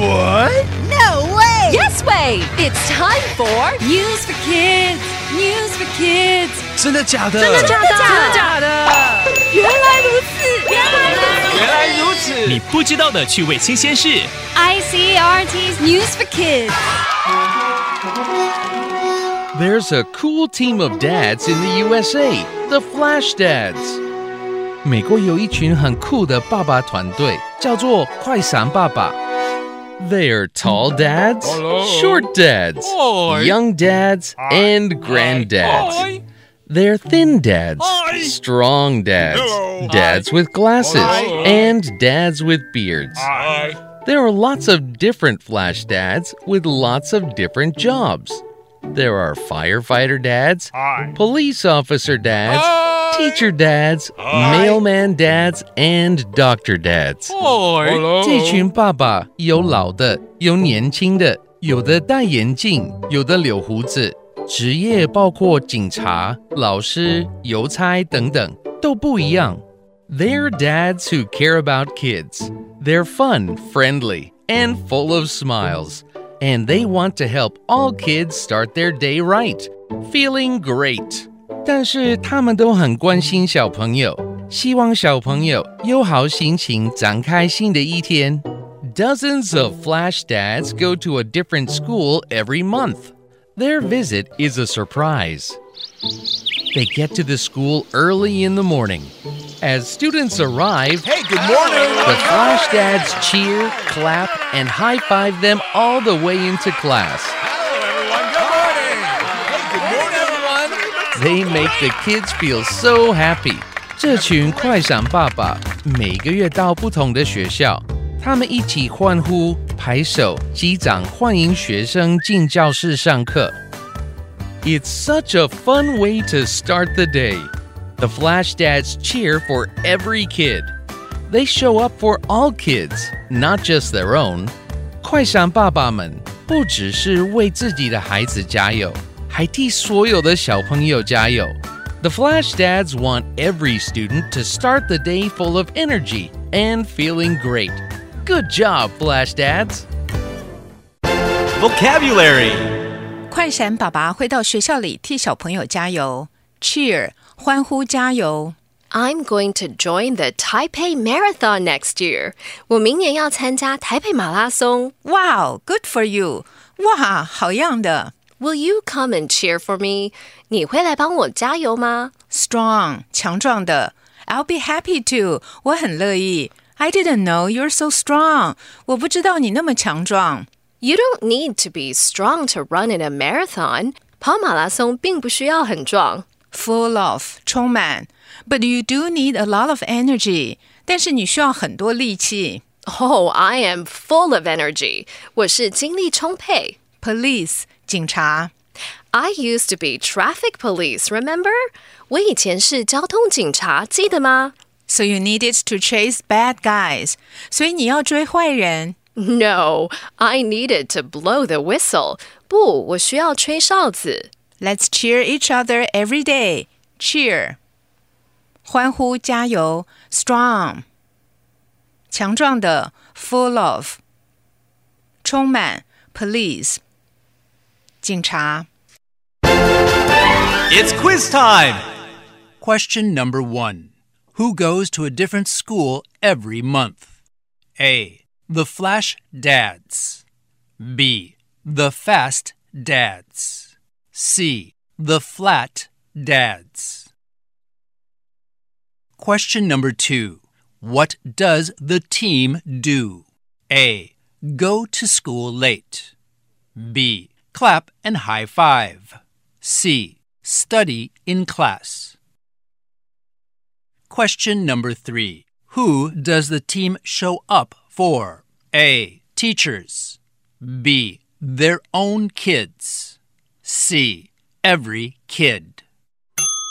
What? No way! Yes way! It's time for News for Kids. News for Kids. 真的假的？真的假的？真的假的？原来如此，原来如此。原来如此。你不知道的趣味新鲜事。 ICRT's News for Kids. There's a cool team of dads in the USA, the Flash Dads. 美国有一群很酷的爸爸团队，叫做快闪爸爸。 They're tall dads, Hello. short dads, Oi. young dads, and granddads. Oi. They're thin dads, strong dads, dads with glasses, and dads with beards. There are lots of different Flash dads with lots of different jobs. There are firefighter dads, police officer dads teacher dads, Hi. mailman dads, and doctor dads. Hello. 这群爸爸有老的，有年轻的，有的戴眼镜，有的留胡子。职业包括警察、老师、邮差等等，都不一样。They're dads who care about kids. They're fun, friendly, and full of smiles. And they want to help all kids start their day right, feeling great. 但是他们都很关心小朋友，希望小朋友有好心情，展开新的一天。Dozens of Flash dads go to a different school every month. Their visit is a surprise. They get to the school early in the morning. As students arrive, Hey, good morning. the Flash dads cheer, clap, and high five them all the way into class. They make the kids feel so happy. 这群快闪爸爸每个月到不同的学校，他们一起欢呼、拍手、击掌，欢迎学生进教室上课。It's such a fun way to start the day. The Flash Dads cheer for every kid. They show up for all kids, not just their own. 快闪爸爸们不只是为自己的孩子加油， 还替所有的小朋友加油。The Flash Dads want every student to start the day full of energy and feeling great. Good job, Flash Dads! Vocabulary 快闪爸爸会到学校里替小朋友加油，cheer 欢呼加油。 I'm going to join the Taipei Marathon next year. 我明年要参加台北马拉松。 Wow, good for you！哇，好样的 Will you come and cheer for me? 你会来帮我加油吗？ ，strong 强壮的。I'll be happy to，我很乐意。I didn't know you're so strong，我不知道你那么强壮。 You don't need to be strong to run in a marathon. 跑马拉松并不需要很壮。 Full of 充满，but you do need a lot of energy，但是你需要很多力气。 Oh, I am full of energy. 我是精力充沛。 Police 警察 I used to be traffic police, remember? 我以前是交通警察，记得吗，so you needed to chase bad guys，所以你要追坏人。 ？No, I needed to blow the whistle. 不，我需要吹哨子。 Let's cheer each other every day. Cheer，欢呼加油，strong，强壮的，full of，充满，police， 警察。It's quiz time. Question number one Who goes to a different school every month? A. The Flash Dads. B. The Fast Dads. C. The Flat Dads. Question number two What does the team do? A. Go to school late. B Clap and high five. C. Study in class. Question number three Who does the team show up for? A. Teachers. B. Their own kids. C. Every kid.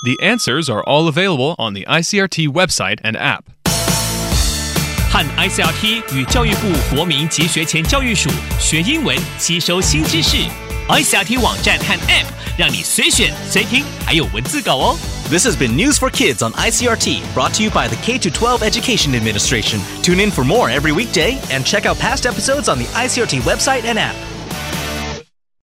The answers are all available on the ICRT website and app. 和 ICRT 与教育部国民及学前教育署学英文，吸收新知识。 ICRT 网站和 App 让你随选随听，还有文字稿哦。 This has been News for Kids on ICRT, brought to you by the K 12 Education Administration. Tune in for more every weekday and check out past episodes on the ICRT website and app.